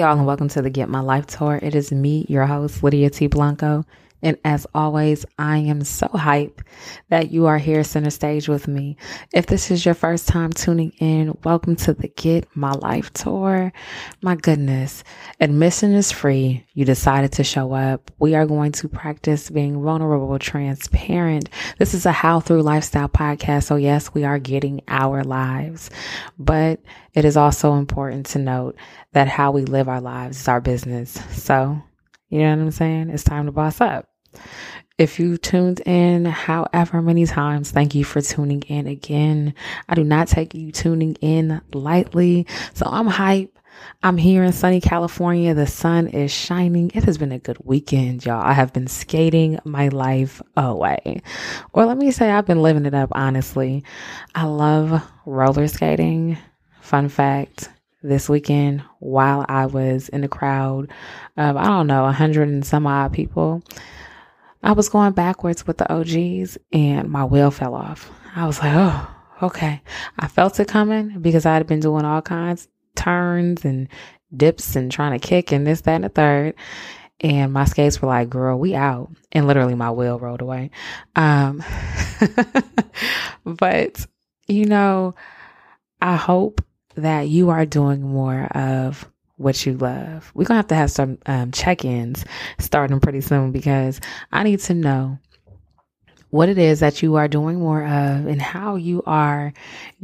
Y'all, and welcome to the Get My Life Tour. It is me, your host, Lydia T. Blanco. And as always, I am so hyped that you are here center stage with me. If this is your first time tuning in, welcome to the Get My Life Tour. My goodness, admission is free. You decided to show up. We are going to practice being vulnerable, transparent. This is a how through lifestyle podcast. So yes, we are getting our lives, but it is also important to note that how we live our lives is our business. So you know what I'm saying? It's time to boss up. If you tuned in however many times, thank you for tuning in again. I do not take you tuning in lightly. So I'm hype. I'm here in sunny California. The sun is shining. It has been a good weekend, y'all. I have been skating my life away. Or let me say, I've been living it up, honestly. I love roller skating. Fun fact this weekend, while I was in the crowd of, I don't know, hundred and some odd people, I was going backwards with the OGs and my wheel fell off. I was like, oh, okay. I felt it coming because I had been doing all kinds turns and dips and trying to kick and this, that, and the third. And my skates were like, girl, we out. And literally my wheel rolled away. Um, but you know, I hope that you are doing more of what you love. We're going to have to have some um, check ins starting pretty soon because I need to know what it is that you are doing more of and how you are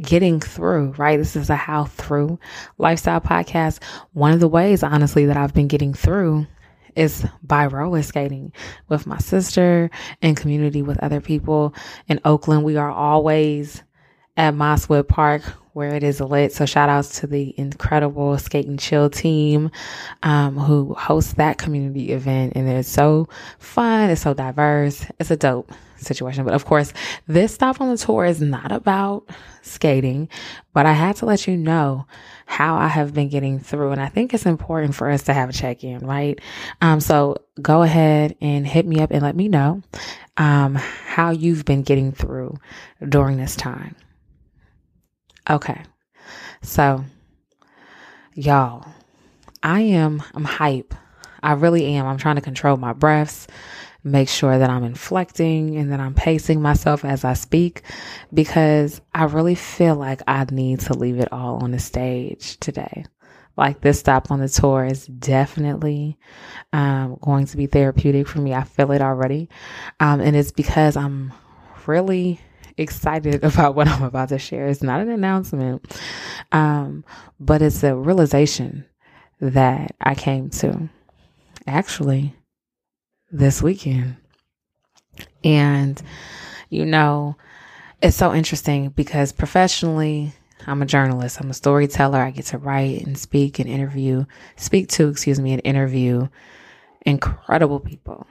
getting through, right? This is a how through lifestyle podcast. One of the ways, honestly, that I've been getting through is by roller skating with my sister and community with other people in Oakland. We are always at Mosswood Park where it is lit. So shout outs to the incredible Skate and Chill team um, who hosts that community event. And it's so fun. It's so diverse. It's a dope situation. But of course, this stop on the tour is not about skating, but I had to let you know how I have been getting through. And I think it's important for us to have a check in, right? Um, so go ahead and hit me up and let me know um, how you've been getting through during this time. Okay. So, y'all, I am, I'm hype. I really am. I'm trying to control my breaths, make sure that I'm inflecting and that I'm pacing myself as I speak because I really feel like I need to leave it all on the stage today. Like this stop on the tour is definitely um, going to be therapeutic for me. I feel it already. Um, and it's because I'm really excited about what I'm about to share. It's not an announcement, um, but it's a realization that I came to actually this weekend. And, you know, it's so interesting because professionally, I'm a journalist, I'm a storyteller. I get to write and speak and interview, speak to, excuse me, and interview incredible people.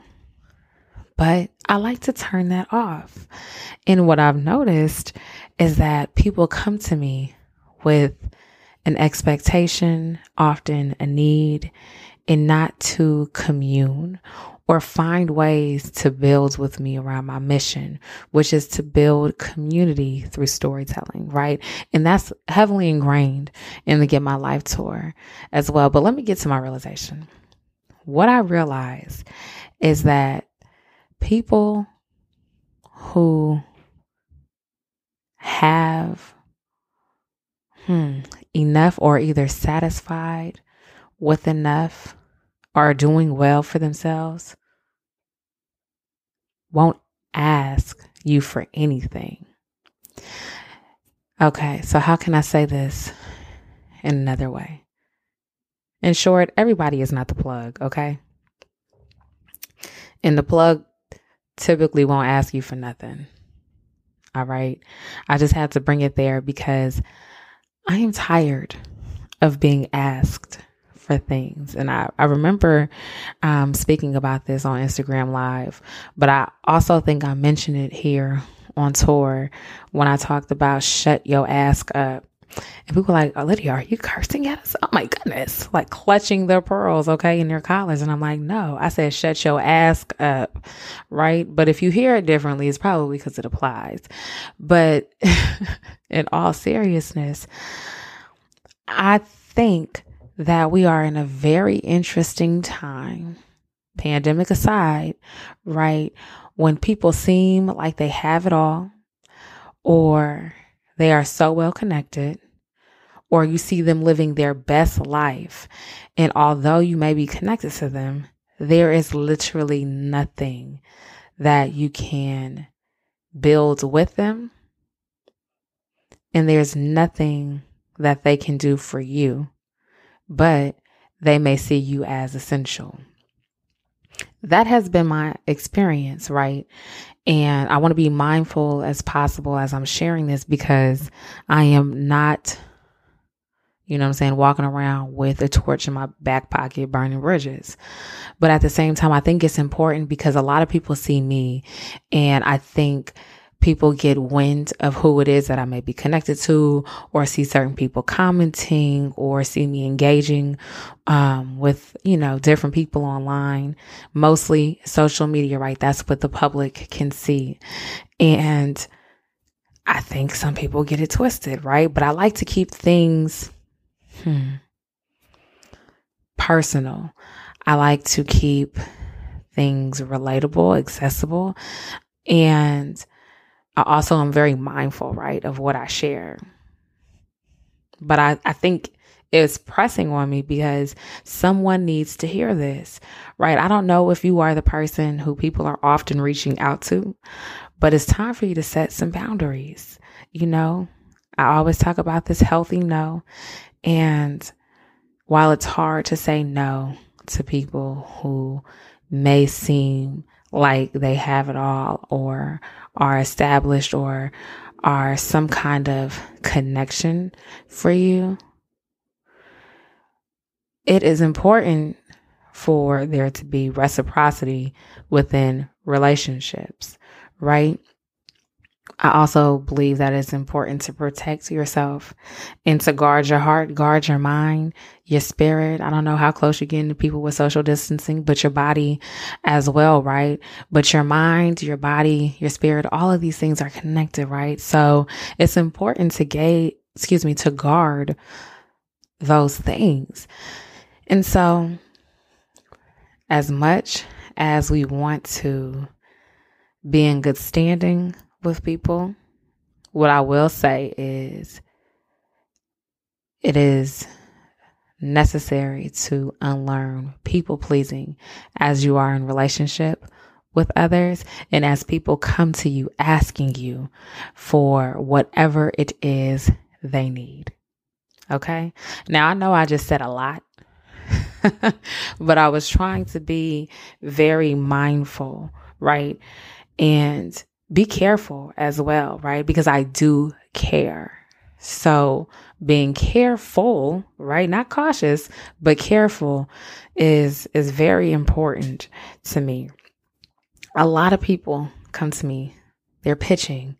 But I like to turn that off. And what I've noticed is that people come to me with an expectation, often a need, and not to commune or find ways to build with me around my mission, which is to build community through storytelling, right? And that's heavily ingrained in the Get My Life tour as well. But let me get to my realization. What I realize is that people who have hmm, enough or either satisfied with enough or doing well for themselves won't ask you for anything. Okay, so how can I say this in another way? In short, everybody is not the plug, okay? And the plug typically won't ask you for nothing. All right. I just had to bring it there because I am tired of being asked for things. And I, I remember um, speaking about this on Instagram Live, but I also think I mentioned it here on tour when I talked about shut your ass up. And people like, oh, Lydia, are you cursing at us? Oh my goodness. Like clutching their pearls, okay, in their collars. And I'm like, no, I said, shut your ass up. Right. But if you hear it differently, it's probably because it applies. But in all seriousness, I think that we are in a very interesting time, pandemic aside, right? When people seem like they have it all, or they are so well connected, or you see them living their best life. And although you may be connected to them, there is literally nothing that you can build with them. And there's nothing that they can do for you, but they may see you as essential. That has been my experience, right? And I want to be mindful as possible as I'm sharing this because I am not, you know I'm saying, walking around with a torch in my back pocket burning bridges. But at the same time, I think it's important because a lot of people see me and I think people get wind of who it is that I may be connected to, or see certain people commenting, or see me engaging um, with, you know, different people online, mostly social media, right? That's what the public can see. And I think some people get it twisted, right? But I like to keep things hmm, personal. I like to keep things relatable, accessible, and I also am very mindful, right, of what I share. But I, I think it's pressing on me because someone needs to hear this, right? I don't know if you are the person who people are often reaching out to, but it's time for you to set some boundaries. You know, I always talk about this healthy no. And while it's hard to say no to people who may seem like they have it all or are established or are some kind of connection for you, it is important for there to be reciprocity within relationships, right? I also believe that it's important to protect yourself and to guard your heart, guard your mind, your spirit. I don't know how close you're getting to people with social distancing, but your body as well, right? But your mind, your body, your spirit, all of these things are connected, right? So it's important to gate, excuse me, to guard those things. And so as much as we want to be in good standing with people, what I will say is it is necessary to unlearn people pleasing as you are in relationship with others and as people come to you asking you for whatever it is they need. Okay. Now I know I just said a lot, but I was trying to be very mindful, right? And be careful as well, right? Because I do care. So being careful, right? Not cautious, but careful is, is very important to me. A lot of people come to me. They're pitching.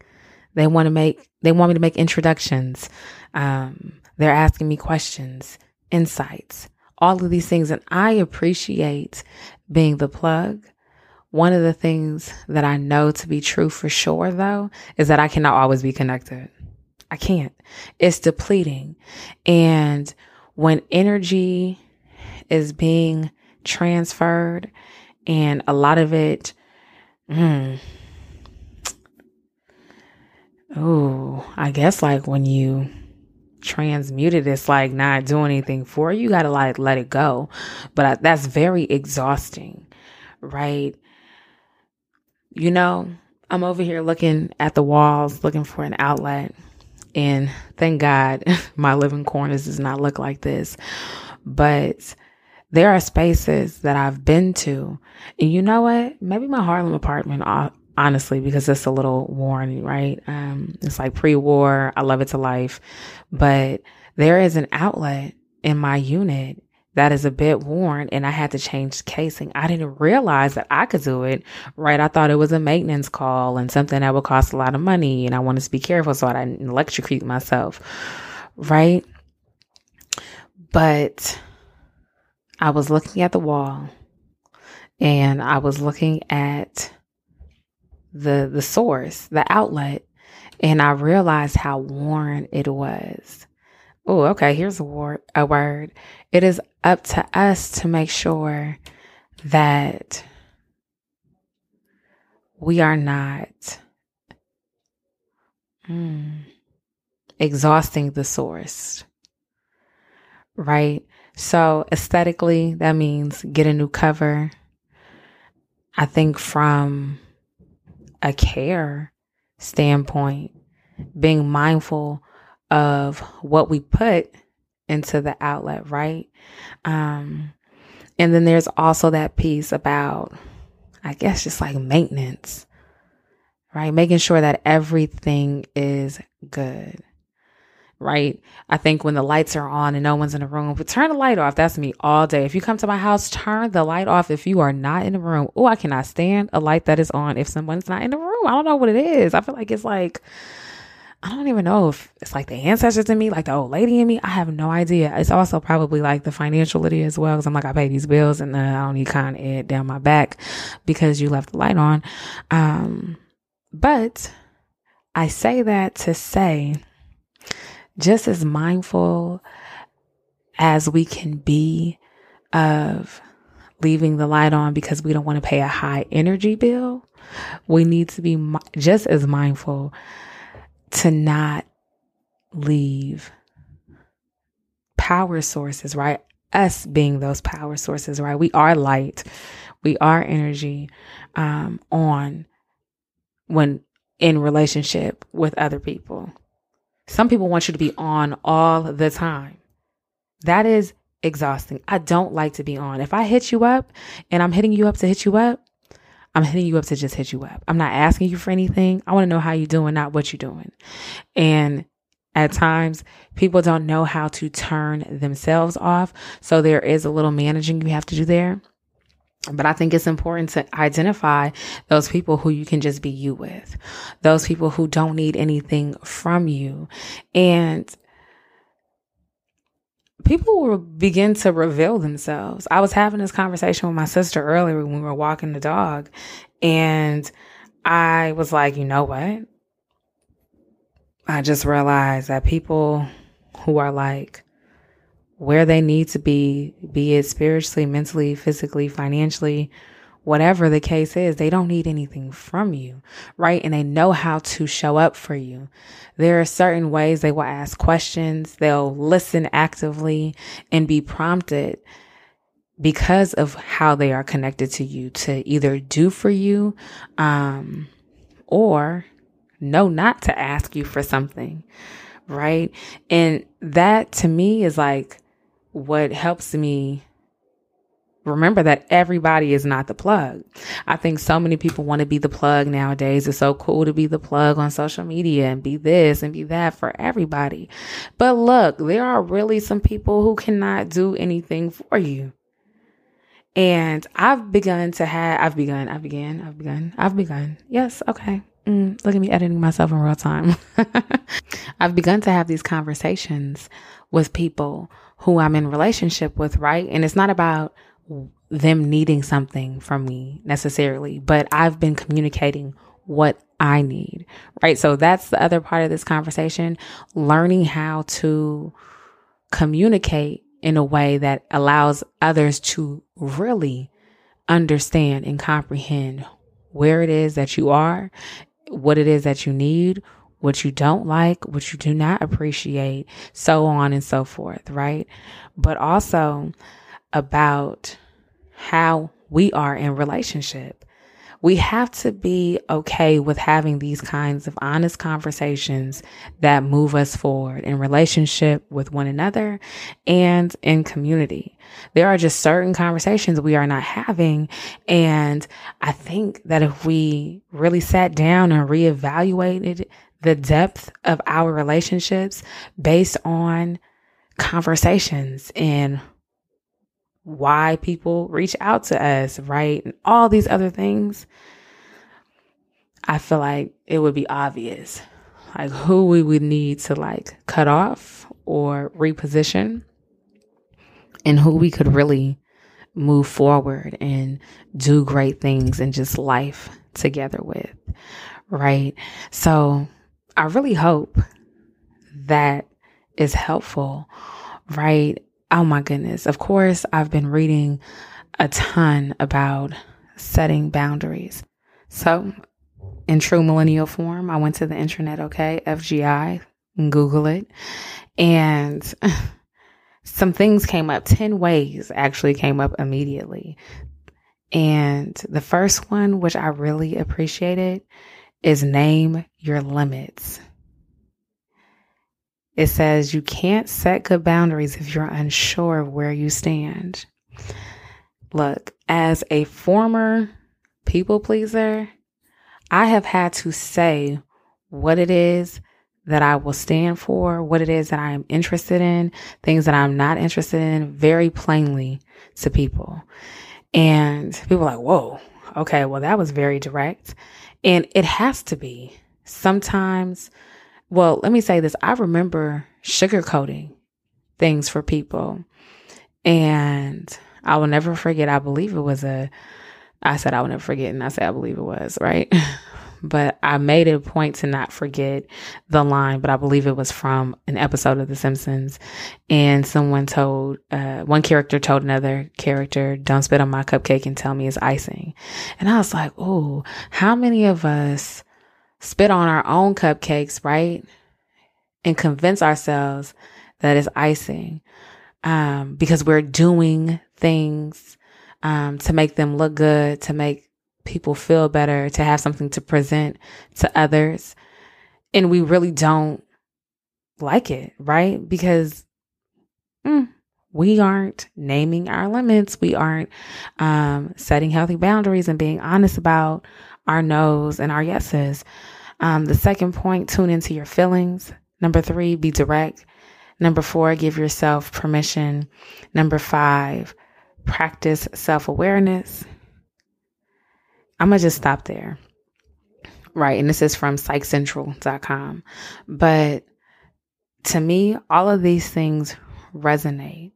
They want to make, they want me to make introductions. Um, they're asking me questions, insights, all of these things. And I appreciate being the plug one of the things that I know to be true for sure, though, is that I cannot always be connected. I can't. It's depleting. And when energy is being transferred and a lot of it, mm, oh, I guess like when you transmute it, it's like not doing anything for you. You got to like let it go. But I, that's very exhausting, right? You know, I'm over here looking at the walls, looking for an outlet. And thank God my living corners does not look like this. But there are spaces that I've been to. And you know what? Maybe my Harlem apartment honestly, because it's a little worn, right? Um, it's like pre war. I love it to life. But there is an outlet in my unit that is a bit worn and I had to change casing. I didn't realize that I could do it, right? I thought it was a maintenance call and something that would cost a lot of money and I wanted to be careful so I didn't electrocute myself, right? But I was looking at the wall and I was looking at the the source, the outlet, and I realized how worn it was. Oh, okay, here's a word, a word. It is up to us to make sure that we are not mm, exhausting the source. Right? So, aesthetically, that means get a new cover. I think from a care standpoint, being mindful of what we put into the outlet, right? Um, and then there's also that piece about, I guess, just like maintenance, right? Making sure that everything is good right? I think when the lights are on and no one's in the room, but turn the light off. That's me all day. If you come to my house, turn the light off if you are not in the room. Oh, I cannot stand a light that is on if someone's not in the room. I don't know what it is. I feel like it's like, I don't even know if it's like the ancestors in me, like the old lady in me. I have no idea. It's also probably like the financial Lydia as well. Cause I'm like, I pay these bills and uh, I don't need Con Ed down my back because you left the light on. Um, but I say that to say, just as mindful as we can be of leaving the light on because we don't want to pay a high energy bill, we need to be just as mindful to not leave power sources, right? Us being those power sources, right? We are light, we are energy um, on when in relationship with other people. Some people want you to be on all the time. That is exhausting. I don't like to be on. If I hit you up and I'm hitting you up to hit you up, I'm hitting you up to just hit you up. I'm not asking you for anything. I want to know how you're doing, not what you're doing. And at times, people don't know how to turn themselves off. So there is a little managing you have to do there. But I think it's important to identify those people who you can just be you with, those people who don't need anything from you. And people will begin to reveal themselves. I was having this conversation with my sister earlier when we were walking the dog, and I was like, you know what? I just realized that people who are like, where they need to be, be it spiritually, mentally, physically, financially, whatever the case is, they don't need anything from you, right? And they know how to show up for you. There are certain ways they will ask questions, they'll listen actively and be prompted because of how they are connected to you to either do for you um, or know not to ask you for something, right? And that to me is like, what helps me remember that everybody is not the plug. I think so many people want to be the plug nowadays. It's so cool to be the plug on social media and be this and be that for everybody. But look, there are really some people who cannot do anything for you. And I've begun to have, I've begun, I've begun, I've begun, I've begun. Yes, okay. Mm, look at me editing myself in real time. I've begun to have these conversations with people who I'm in relationship with, right? And it's not about them needing something from me necessarily, but I've been communicating what I need, right? So that's the other part of this conversation, learning how to communicate in a way that allows others to really understand and comprehend where it is that you are, what it is that you need, what you don't like, what you do not appreciate, so on and so forth, right? But also about how we are in relationship. we have to be okay with having these kinds of honest conversations that move us forward in relationship with one another and in community. There are just certain conversations we are not having. And I think that if we really sat down and reevaluated the depth of our relationships based on conversations and why people reach out to us, right? And all these other things. I feel like it would be obvious like who we would need to like cut off or reposition and who we could really move forward and do great things and just life together with, right? So I really hope that is helpful, right? Oh my goodness. Of course, I've been reading a ton about setting boundaries. So, in true millennial form, I went to the internet, okay, FGI, Google it, and some things came up. 10 ways actually came up immediately. And the first one, which I really appreciated, is name your limits. It says you can't set good boundaries if you're unsure of where you stand. Look, as a former people pleaser, I have had to say what it is that I will stand for, what it is that I am interested in, things that I'm not interested in very plainly to people. And people like, whoa, okay, well, that was very direct. And it has to be. Sometimes well, let me say this. I remember sugarcoating things for people. And I will never forget, I believe it was a, I said I will never forget, and I said I believe it was, right? but I made it a point to not forget the line, but I believe it was from an episode of The Simpsons. And someone told, uh, one character told another character, don't spit on my cupcake and tell me it's icing. And I was like, oh, how many of us spit on our own cupcakes, right? And convince ourselves that it's icing um, because we're doing things um, to make them look good, to make people feel better, to have something to present to others. And we really don't like it, right? Because mm, we aren't naming our limits. We aren't um, setting healthy boundaries and being honest about our no's and our yeses. Um, the second point, tune into your feelings. Number three, be direct. Number four, give yourself permission. Number five, practice self awareness. I'm going to just stop there. Right. And this is from psychcentral.com. But to me, all of these things resonate.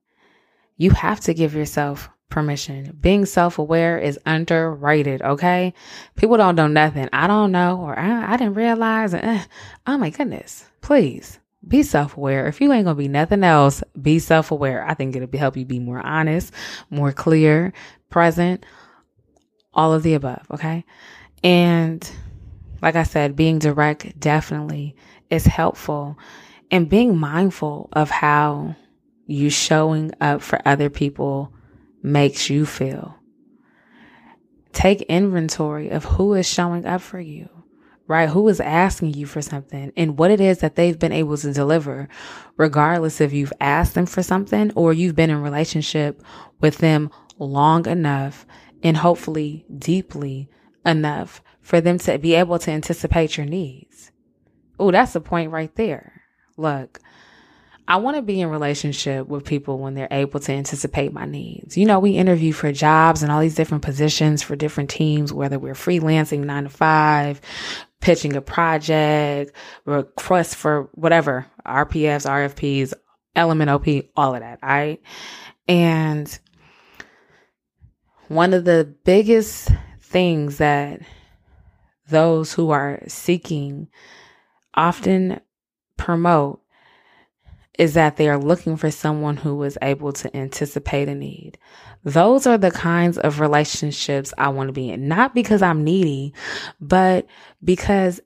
You have to give yourself permission. Being self aware is underrated, okay? People don't know nothing. I don't know, or I, I didn't realize. Uh, oh my goodness. Please be self aware. If you ain't gonna be nothing else, be self aware. I think it'll help you be more honest, more clear, present, all of the above, okay? And like I said, being direct definitely is helpful and being mindful of how you showing up for other people makes you feel. Take inventory of who is showing up for you, right? Who is asking you for something and what it is that they've been able to deliver, regardless if you've asked them for something or you've been in relationship with them long enough and hopefully deeply enough for them to be able to anticipate your needs. Oh, that's the point right there. Look, I want to be in relationship with people when they're able to anticipate my needs. You know, we interview for jobs and all these different positions for different teams, whether we're freelancing nine to five, pitching a project, request for whatever, RPFs, RFPs, element OP, all of that. Right. And one of the biggest things that those who are seeking often promote is that they are looking for someone who is able to anticipate a need. Those are the kinds of relationships I want to be in. Not because I'm needy, but because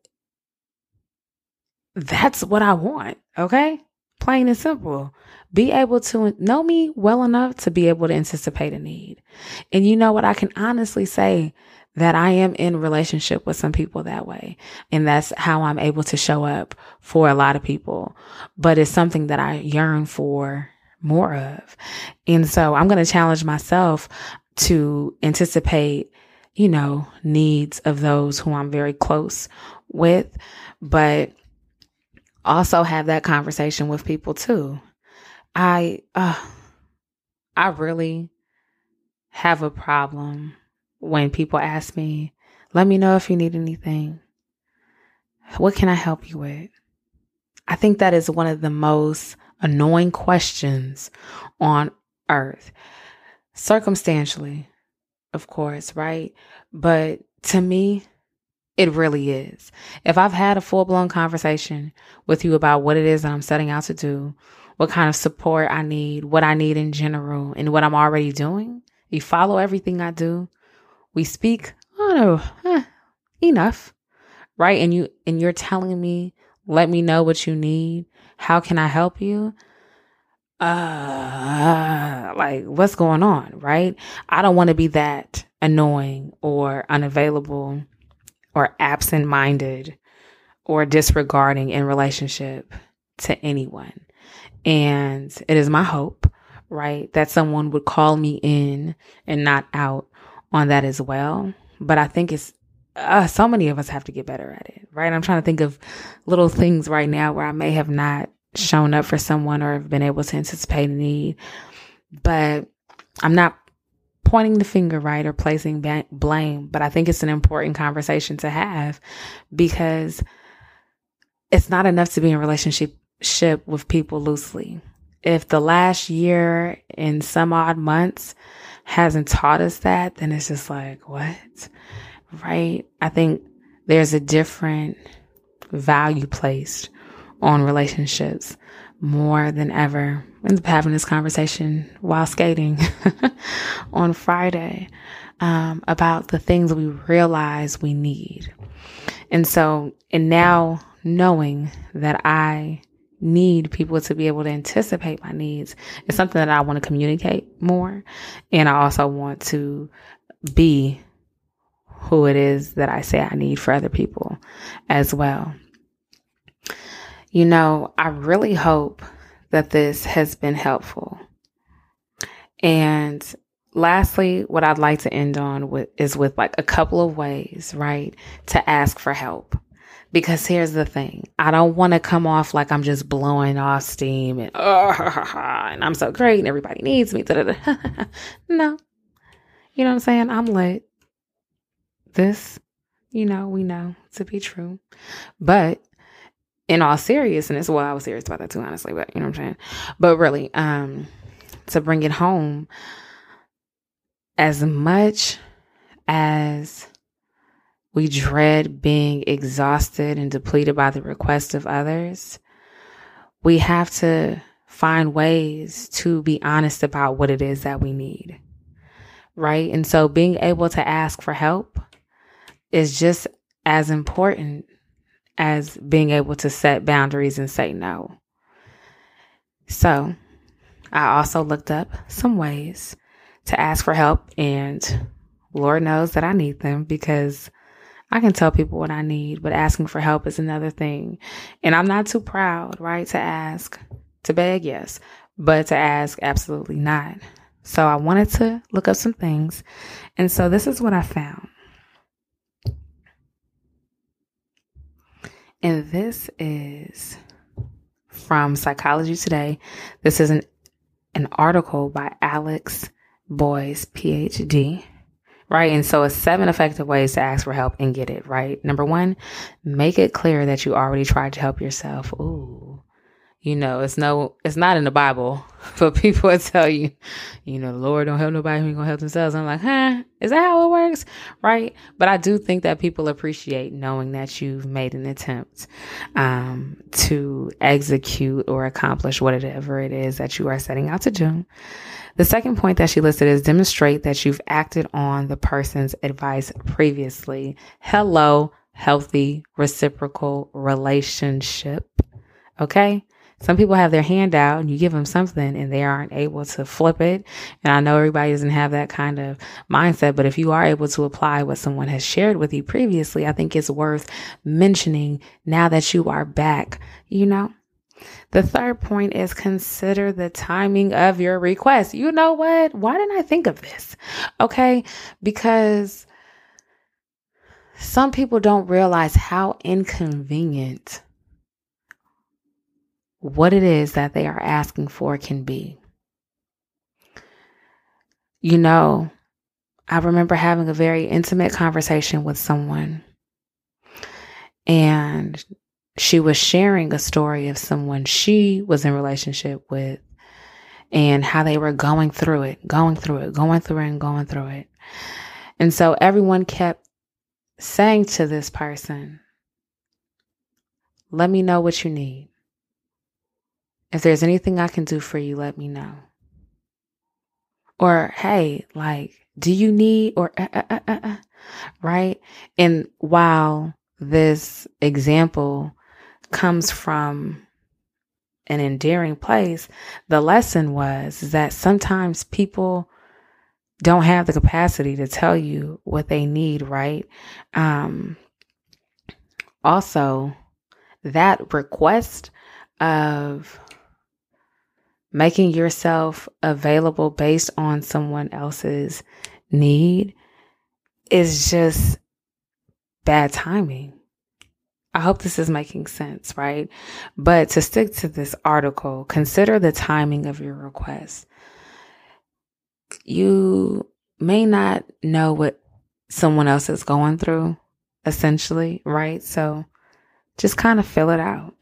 that's what I want. Okay. Plain and simple. Be able to know me well enough to be able to anticipate a need. And you know what? I can honestly say that I am in relationship with some people that way. And that's how I'm able to show up for a lot of people. But it's something that I yearn for more of. And so I'm going to challenge myself to anticipate, you know, needs of those who I'm very close with, but also have that conversation with people too. I, uh, I really have a problem when people ask me, let me know if you need anything. What can I help you with? I think that is one of the most annoying questions on earth. Circumstantially, of course, right? But to me, it really is. If I've had a full blown conversation with you about what it is that I'm setting out to do, what kind of support I need, what I need in general, and what I'm already doing, you follow everything I do, we speak, oh no, eh, enough, right? And you and you're telling me, let me know what you need. How can I help you? Uh, like what's going on, right? I don't want to be that annoying or unavailable or absent-minded or disregarding in relationship to anyone. And it is my hope, right, that someone would call me in and not out on that as well. But I think it's uh, so many of us have to get better at it, right? I'm trying to think of little things right now where I may have not shown up for someone or have been able to anticipate a need, but I'm not pointing the finger, right, or placing blame. But I think it's an important conversation to have because it's not enough to be in relationship with people loosely. If the last year in some odd months hasn't taught us that, then it's just like, what? Right? I think there's a different value placed on relationships more than ever. Up having this conversation while skating on Friday um, about the things we realize we need. And so, and now knowing that I need people to be able to anticipate my needs. It's something that I want to communicate more. And I also want to be who it is that I say I need for other people as well. You know, I really hope that this has been helpful. And lastly, what I'd like to end on with is with like a couple of ways, right, to ask for help. Because here's the thing I don't want to come off like I'm just blowing off steam and, uh, and I'm so great and everybody needs me. no. You know what I'm saying? I'm lit. This, you know, we know to be true. But in all seriousness, well, I was serious about that too, honestly, but you know what I'm saying? But really, um, to bring it home, as much as we dread being exhausted and depleted by the request of others. We have to find ways to be honest about what it is that we need. Right. And so being able to ask for help is just as important as being able to set boundaries and say no. So I also looked up some ways to ask for help and Lord knows that I need them because I can tell people what I need, but asking for help is another thing. And I'm not too proud, right, to ask. To beg, yes, but to ask, absolutely not. So I wanted to look up some things. And so this is what I found. And this is from Psychology Today. This is an, an article by Alice Boyes, PhD right? And so it's seven effective ways to ask for help and get it, right? Number one, make it clear that you already tried to help yourself. Ooh. You know, it's no, it's not in the Bible, but people tell you, you know, the Lord don't help nobody who gonna help themselves. I'm like, huh? Is that how it works? Right? But I do think that people appreciate knowing that you've made an attempt um, to execute or accomplish whatever it is that you are setting out to do. The second point that she listed is demonstrate that you've acted on the person's advice previously. Hello, healthy reciprocal relationship. Okay. Some people have their hand out and you give them something and they aren't able to flip it. And I know everybody doesn't have that kind of mindset, but if you are able to apply what someone has shared with you previously, I think it's worth mentioning now that you are back, you know? The third point is consider the timing of your request. You know what? Why didn't I think of this? Okay. Because some people don't realize how inconvenient what it is that they are asking for can be. You know, I remember having a very intimate conversation with someone, and she was sharing a story of someone she was in relationship with and how they were going through it, going through it, going through it, and going through it. And so everyone kept saying to this person, Let me know what you need. If there's anything I can do for you, let me know. Or, hey, like, do you need, or, uh, uh, uh, uh, right? And while this example comes from an endearing place, the lesson was that sometimes people don't have the capacity to tell you what they need, right? Um, also, that request of making yourself available based on someone else's need is just bad timing. I hope this is making sense, right? But to stick to this article, consider the timing of your request. You may not know what someone else is going through, essentially, right? So just kind of fill it out.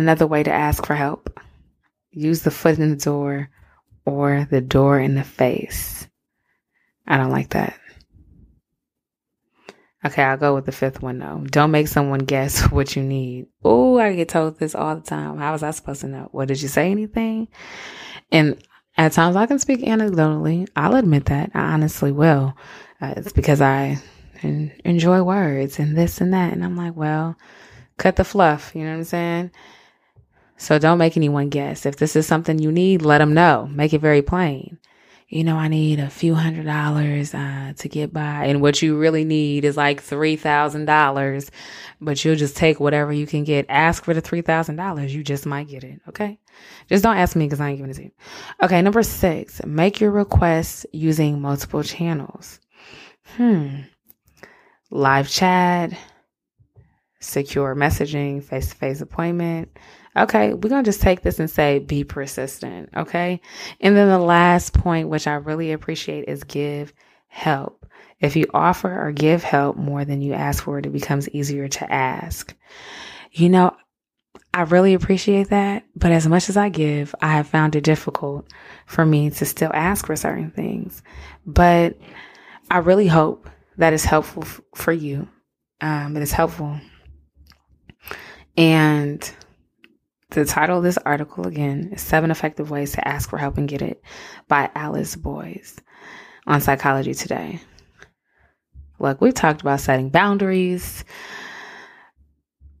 Another way to ask for help use the foot in the door or the door in the face. I don't like that. Okay, I'll go with the fifth one though. Don't make someone guess what you need. Oh, I get told this all the time. How was I supposed to know? What did you say anything? And at times I can speak anecdotally. I'll admit that. I honestly will. Uh, it's because I enjoy words and this and that. And I'm like, well, cut the fluff. You know what I'm saying? So don't make anyone guess. If this is something you need, let them know. Make it very plain. You know, I need a few hundred dollars uh, to get by. And what you really need is like $3,000, but you'll just take whatever you can get. Ask for the $3,000. You just might get it. Okay. Just don't ask me because I ain't giving it to you. Okay. Number six, make your requests using multiple channels. Hmm. Live chat, secure messaging, face to face appointment Okay, we're going to just take this and say be persistent. Okay. And then the last point, which I really appreciate, is give help. If you offer or give help more than you ask for, it becomes easier to ask. You know, I really appreciate that. But as much as I give, I have found it difficult for me to still ask for certain things. But I really hope that is helpful f- for you. Um, it is helpful. And the title of this article again is Seven Effective Ways to Ask for Help and Get It by Alice Boyes on Psychology Today. Look, we've talked about setting boundaries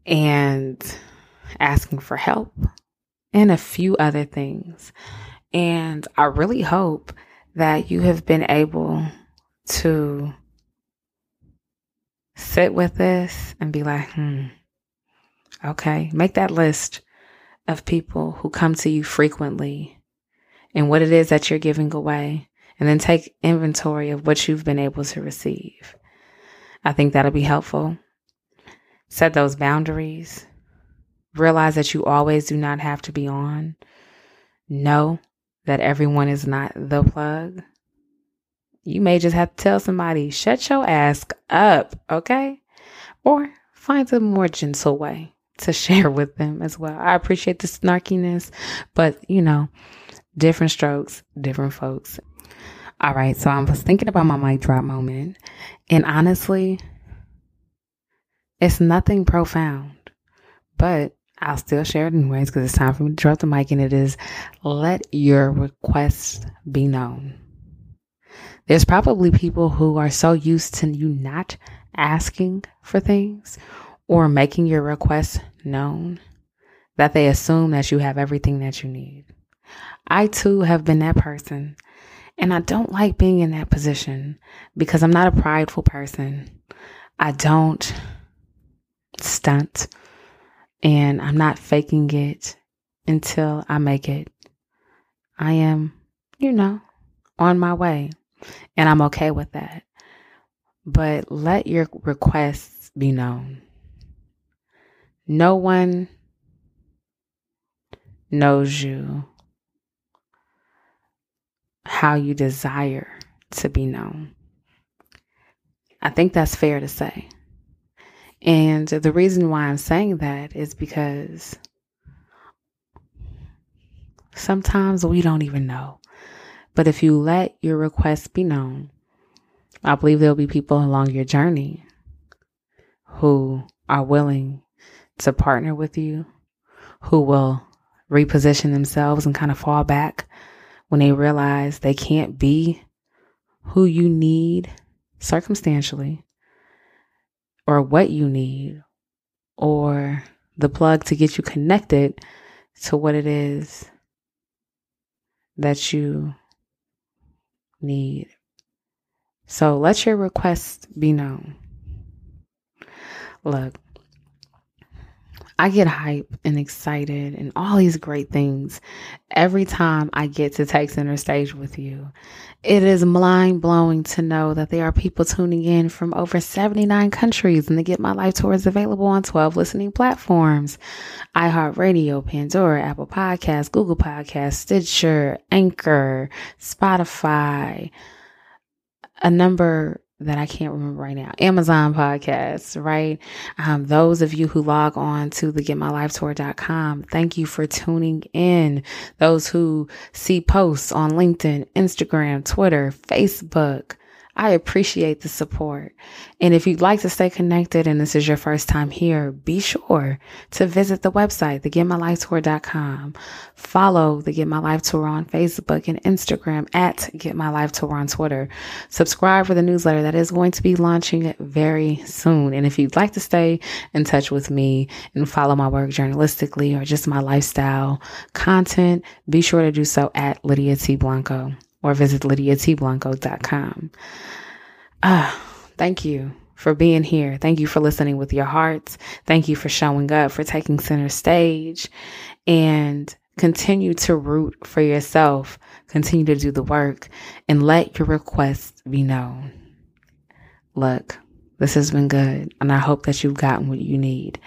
and asking for help and a few other things. And I really hope that you have been able to sit with this and be like, hmm, okay, make that list of people who come to you frequently and what it is that you're giving away, and then take inventory of what you've been able to receive. I think that'll be helpful. Set those boundaries. Realize that you always do not have to be on. Know that everyone is not the plug. You may just have to tell somebody, shut your ass up, okay? Or find a more gentle way to share with them as well. I appreciate the snarkiness, but you know, different strokes, different folks. All right, so I was thinking about my mic drop moment, and honestly, it's nothing profound, but I'll still share it anyways because it's time for me to drop the mic, and it is let your requests be known. There's probably people who are so used to you not asking for things or making your requests known that they assume that you have everything that you need. I too have been that person. And I don't like being in that position because I'm not a prideful person. I don't stunt and I'm not faking it until I make it. I am, you know, on my way and I'm okay with that. But let your requests be known. No one knows you how you desire to be known. I think that's fair to say. And the reason why I'm saying that is because sometimes we don't even know. But if you let your requests be known, I believe there'll be people along your journey who are willing to partner with you, who will reposition themselves and kind of fall back when they realize they can't be who you need circumstantially or what you need or the plug to get you connected to what it is that you need. So let your request be known. Look, I get hype and excited and all these great things every time I get to take center stage with you. It is mind blowing to know that there are people tuning in from over 79 countries and the Get My Life Tour is available on 12 listening platforms iHeartRadio, Pandora, Apple Podcasts, Google Podcasts, Stitcher, Anchor, Spotify, a number that I can't remember right now. Amazon podcasts, right? Um, those of you who log on to the getmylifetour.com, thank you for tuning in. Those who see posts on LinkedIn, Instagram, Twitter, Facebook, I appreciate the support. And if you'd like to stay connected and this is your first time here, be sure to visit the website, thegetmylifetour.com. Follow the Get My Life Tour on Facebook and Instagram at Get My Life Tour on Twitter. Subscribe for the newsletter that is going to be launching very soon. And if you'd like to stay in touch with me and follow my work journalistically or just my lifestyle content, be sure to do so at Lydia T. Blanco or visit lydiatblanco.com. Ah, thank you for being here. Thank you for listening with your hearts. Thank you for showing up, for taking center stage, and continue to root for yourself. Continue to do the work and let your requests be known. Look, this has been good, and I hope that you've gotten what you need.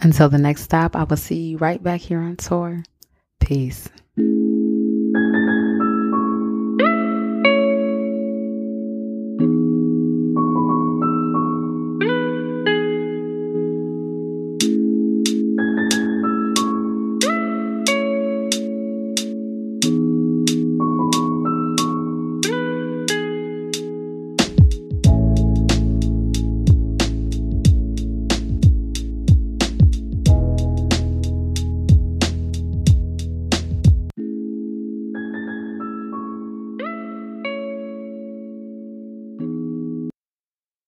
Until the next stop, I will see you right back here on tour. Peace.